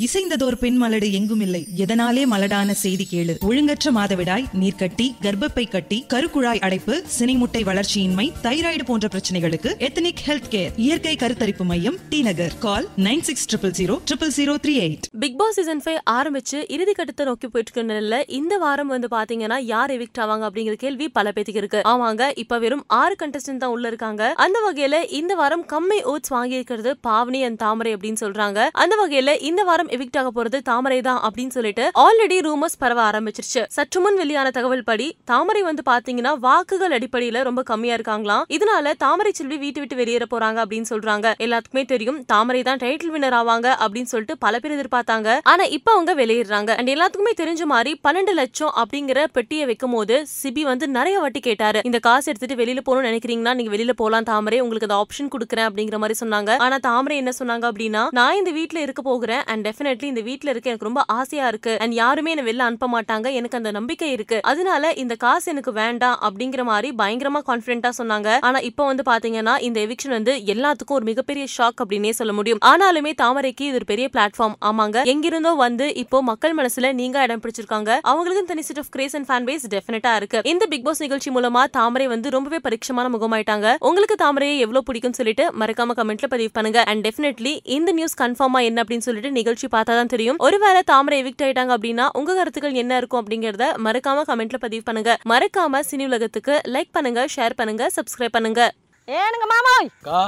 இசைந்ததோர் பெண் மலடு எங்கும் இல்லை. எதனாலே மலடான செய்தி கேளு. ஒழுங்கற்ற மாதவிடாய் நீர்க்கட்டி கர்ப்பப்பை கட்டி கருக்குழாய் அடைப்பு சினைமுட்டை வளர்ச்சியின்மை தைராய்டு போன்ற பிரச்சனைகளுக்கு எத்தனிக் ஹெல்த் கேர் இயற்கை கருத்தரிப்பு மையம் T Nagar. Call nine six triple zero triple zero three eight. Bigg Boss season five ஆரம்பிச்சு இறுதி கட்டத்தை நோக்கி போயிட்டு இருக்க நிலையில இந்த வாரம் வந்து பாத்தீங்கன்னா யார் எவிக்ட் ஆவாங்க அப்படிங்கிற கேள்வி பல பேத்துக்கு இருக்கு. ஆமாங்க இப்ப வெறும் ஆறு கண்டஸ்டன்ட் தான் உள்ள இருக்காங்க. அந்த வகையில இந்த வாரம் கம்மை ஓட்ஸ் வாங்கி இருக்கிறது பாவனி அண்ட் தாமரை அப்படின்னு சொல்றாங்க. அந்த வகையில இந்த வாரம் எவிக்ட் ஆக போறது தாமரை தான் அப்படின்னு சொல்லிட்டு ஆல்ரெடி ரூமர்ஸ் பரவ ஆரம்பிச்சிருச்சு. சற்று முன் வெளியான தகவல் படி தாமரை வந்து பாத்தீங்கன்னா வாக்குகள் அடிப்படையில ரொம்ப கம்மியா இருக்காங்களாம். இதனால தாமரை செல்வி வீட்டு விட்டு வெளியேற போறாங்க அப்படின்னு சொல்றாங்க. எல்லாத்துக்குமே தெரியும் தாமரை தான் டைட்டில் வின்னர் ஆவாங்க அப்படின்னு சொல்லிட்டு பல பேர் எதிர்பார்த்தாங்க. ஆனா இப்ப அவங்க வெளியேறாங்க. அண்ட் எல்லாத்துக்குமே தெரிஞ்ச மாதிரி பன்னெண்டு லட்சம் அப்படிங்கிற பெட்டியை வைக்கும் போது சிபி வந்து நிறைய வாட்டி கேட்டாரு. இந்த காசு எடுத்துட்டு வெளியில போகணும்னு நினைக்கிறீங்கன்னா நீங்க வெளியில போலாம் தாமரை உங்களுக்கு அந்த ஆப்ஷன் கொடுக்குறேன் அப்படிங்கிற மாதிரி சொன்னாங்க. ஆனா தாமரை என்ன சொன்னாங்க அப்படின்னா நான் இந்த வீட்டுல இருக்க போகிறேன் அண்ட் டெஃபினெட்லி இந்த வீட்ல இருக்க எனக்கு ரொம்ப ஆசையா இருக்கு. அண்ட் யாருமே என்ன வெளில அனுப்ப மாட்டாங்க. எனக்கு அந்த நம்பிக்கை இருக்கு. அதனால இந்த காசு எனக்கு வேண்டாம் அப்படிங்கிற மாதிரி பயங்கரமா கான்பிடண்டா சொன்னாங்க. ஆனா இப்போ வந்து பாத்தீங்கன்னா இந்த எவிக்ஷன் வந்து எல்லாத்துக்கும் ஒரு மிகப்பெரிய ஷாக் அப்படின்னே சொல்ல முடியும். ஆனாலுமே தாமரைக்கு இது ஒரு பெரிய பிளாட்ஃபார்ம் ஆமாங்க. எங்கிருந்தோ வந்து இப்போ மக்கள் மனசுல நீங்க இடம் பிடிச்சிருக்காங்க. அவங்களுக்கும் தனி set of craze and fan base டெஃபினட்டா இருக்கு. இந்த பிக் பாஸ் நிகழ்ச்சி மூலமா தாமரை வந்து ரொம்பவே பரிட்சமான முகமாயிட்டாங்க. உங்களுக்கு தாமரையை எவ்வளவு பிடிக்கும்னு சொல்லிட்டு மறக்காம கமெண்ட்ல பதிவு பண்ணுங்க. அண்ட் டெஃபினெட்லி இந்த நியூஸ் கன்ஃபார்மா என்ன அப்படின்னு சொல்லிட்டு நிகழ்ச்சி பார்த்தா தான் தெரியும். ஒருவேளை தாமரை எவிக்ட் ஆயிட்டாங்க அப்படின்னா உங்க கருத்துக்கள் என்ன இருக்கும் அப்படிங்கறத மறக்காம கமெண்ட்ல பதிவு பண்ணுங்க. மறக்காம சினி உலகத்துக்கு லைக் பண்ணுங்க ஷேர் பண்ணுங்க சப்ஸ்கிரைப் பண்ணுங்க. ஏனுங்க மாமோய்? அக்கா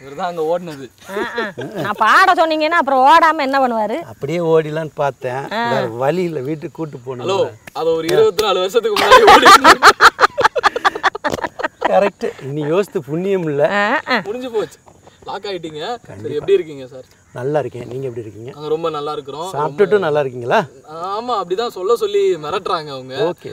இவர் தான் அங்கே ஓடினது. நான் பாட சொன்னீங்கன்னா அப்புறம் ஓடாம என்ன பண்ணுவாரு? அப்படியே ஓடிலான்னு பார்த்தேன். வழி இல்லை வீட்டுக்கு கூட்டு ஹலோ போகணும் அது ஒரு இருபத்தி நாலு வருஷத்துக்கு முன்னாடி ஓடி கரெக்ட் இனி யோசித்து புண்ணியம் இல்லை. முடிஞ்சு போச்சு. லாக் ஆயிட்டீங்க. சரி எப்படி இருக்கீங்க சார்? நல்லா இருக்கேன். நீங்கள் எப்படி இருக்கீங்க? நாங்க ரொம்ப நல்லா இருக்கிறோம். சாப்பிட்டுட்டும் நல்லா இருக்கீங்களா? ஆமா அப்படிதான் சொல்ல சொல்லி மிரட்டுறாங்க அவங்க. ஓகே.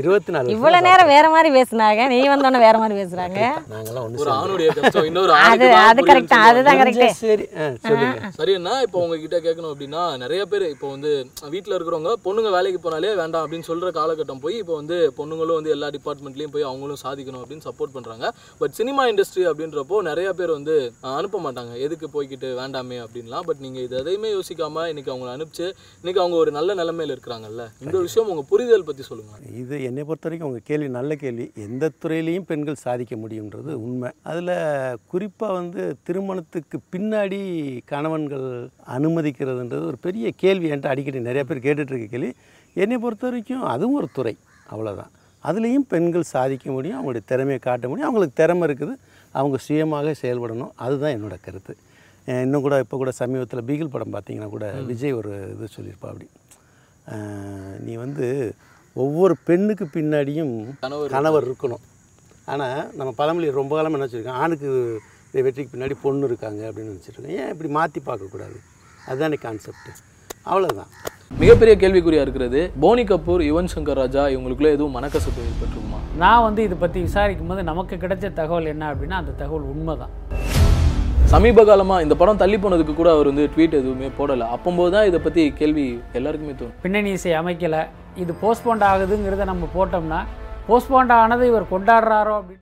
இருபத்தி நாலு இவ்வளவு நேரம் வேற மாதிரி பேசுனாங்க. நீ வந்தோடனே வேற மாதிரி பேசுறாங்க. நாங்களாம் ஒரு ஒன்று ஆணுடைய கஷ்டம் இன்னொரு அது அது கரெக்ட் தான் அதுதான் கரெக்ட். சரி சொல்லுங்க. சரிண்ணா இப்போ உங்ககிட்ட கேட்கணும் அப்படின்னா நிறைய பேர் இப்போ வந்து வீட்டில் இருக்கிறவங்க பொண்ணுங்க வேலைக்கு போனாலே வேண்டாம் அப்படின்னு சொல்ற காலகட்டம் போய் இப்போ வந்து பொண்ணுங்களும் வந்து எல்லா டிபார்ட்மெண்ட்லையும் போய் அவங்களும் சாதிக்கணும் அப்படின்னு சப்போர்ட் பண்றாங்க. பட் சினிமா இண்டஸ்ட்ரி அப்படின்றப்போ நிறைய பேர் வந்து அனுப்ப மாட்டாங்க. எதுக்கு போய்க்கிட்டு வேண்டாமே அப்படின்லாம். பட் நீங்க இது எதையுமே யோசிக்காம இன்னைக்கு அவங்கள அனுப்பிச்சு இன்னைக்கு அவங்க ஒரு நல்ல நிலைமையில இருக்கிறாங்கல்ல? இந்த விஷயம் உங்க புரிதல் பத்தி சொல்லுங்க. இது என்னை பொறுத்த வரைக்கும் உங்கள் கேள்வி நல்ல கேள்வி. எந்த துறையிலையும் பெண்கள் சாதிக்க முடியுன்றது உண்மை. அதில் குறிப்பாக வந்து திருமணத்துக்கு பின்னாடி கணவன்கள் அனுமதிக்கிறதுன்றது ஒரு பெரிய கேள்வி என்கிட்ட அடிக்கடி நிறைய பேர் கேட்டுட்டு இருக்க கேள்வி. என்னை பொறுத்த வரைக்கும் அதுவும் ஒரு துறை அவ்வளோதான் அதுலேயும் பெண்கள் சாதிக்க முடியும் அவங்களுடைய திறமையை காட்ட முடியும். அவங்களுக்கு திறமை இருக்குது அவங்க சுயமாக செயல்படணும். அதுதான் என்னோட கருத்து. இன்னும் கூட இப்போ கூட சமீபத்தில் பீகிள் படம் பார்த்தீங்கன்னா கூட விஜய் ஒரு இது சொல்லியிருப்பா அப்படி. நீ வந்து ஒவ்வொரு பெண்ணுக்கு பின்னாடியும் கணவர் இருக்கணும். ஆனால் நம்ம பழமொழி ரொம்ப காலம் என்ன வச்சுருக்கோம் ஆணுக்கு வெற்றிக்கு பின்னாடி பொண்ணு இருக்காங்க அப்படின்னு நினச்சிருக்கோம் ஏன் இப்படி மாற்றி பார்க்கக்கூடாது அதுதானே கான்செப்ட் அவ்வளோதான் மிகப்பெரிய கேள்விக்குறியா இருக்கிறது. போனி கபூர் யுவன் சங்கர் ராஜா இவங்களுக்குள்ள எதுவும் மனக்கசப்பு ஏற்பட்டிருக்குமா? நான் வந்து இதை பற்றி விசாரிக்கும் போது நமக்கு கிடைச்ச தகவல் என்ன அப்படின்னா அந்த தகவல் உண்மைதான். சமீப காலமாக இந்த படம் தள்ளி போனதுக்கு கூட அவர் வந்து ட்வீட் எதுவுமே போடலை. அப்போம்போது தான் இதை பற்றி கேள்வி எல்லாருக்குமே தோணும். பின்னணி இசை அமைக்கலை. இது போஸ்ட்போண்ட் ஆகுதுங்கிறத நம்ம போட்டோம்னா போஸ்ட்போண்ட் ஆனது இவர் கொண்டாடுறாரோ அப்படின்னு